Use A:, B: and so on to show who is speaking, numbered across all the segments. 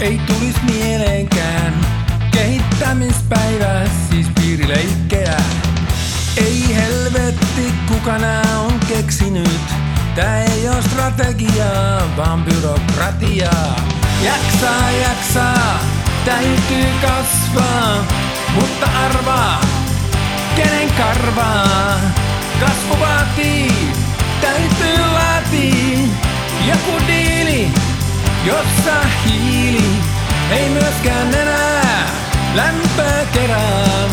A: Ei tulis mieleenkään kehittämispäivä, siis piirileikkejä. Ei helvetti, kuka nää on keksinyt. Tää ei oo strategiaa, vaan byrokratiaa. Jaksaa, jaksaa, täytyy kasvaa, mutta arvaa, kenen karvaa. Kasvu vaatii, jossa hiili ei myöskään enää lämpöä kerää.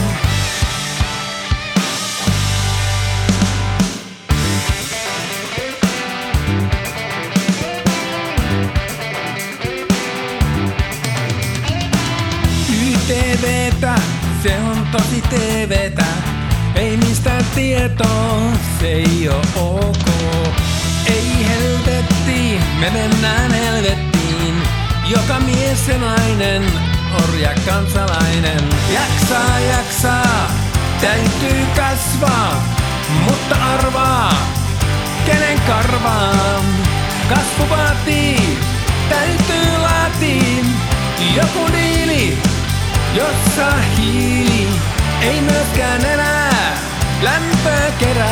A: YTVtä, se on tosi TVtä. Ei mistään tietoa, se ei oo ok. Ei helvetti, me mennään. Joka mies ja nainen, orja kansalainen. Jaksaa, jaksaa, täytyy kasvaa, mutta arvaa, kenen karvaa. Kasvu vaatii, täytyy laatii, joku diili, jossa hiili ei myöskään enää lämpöä kerää.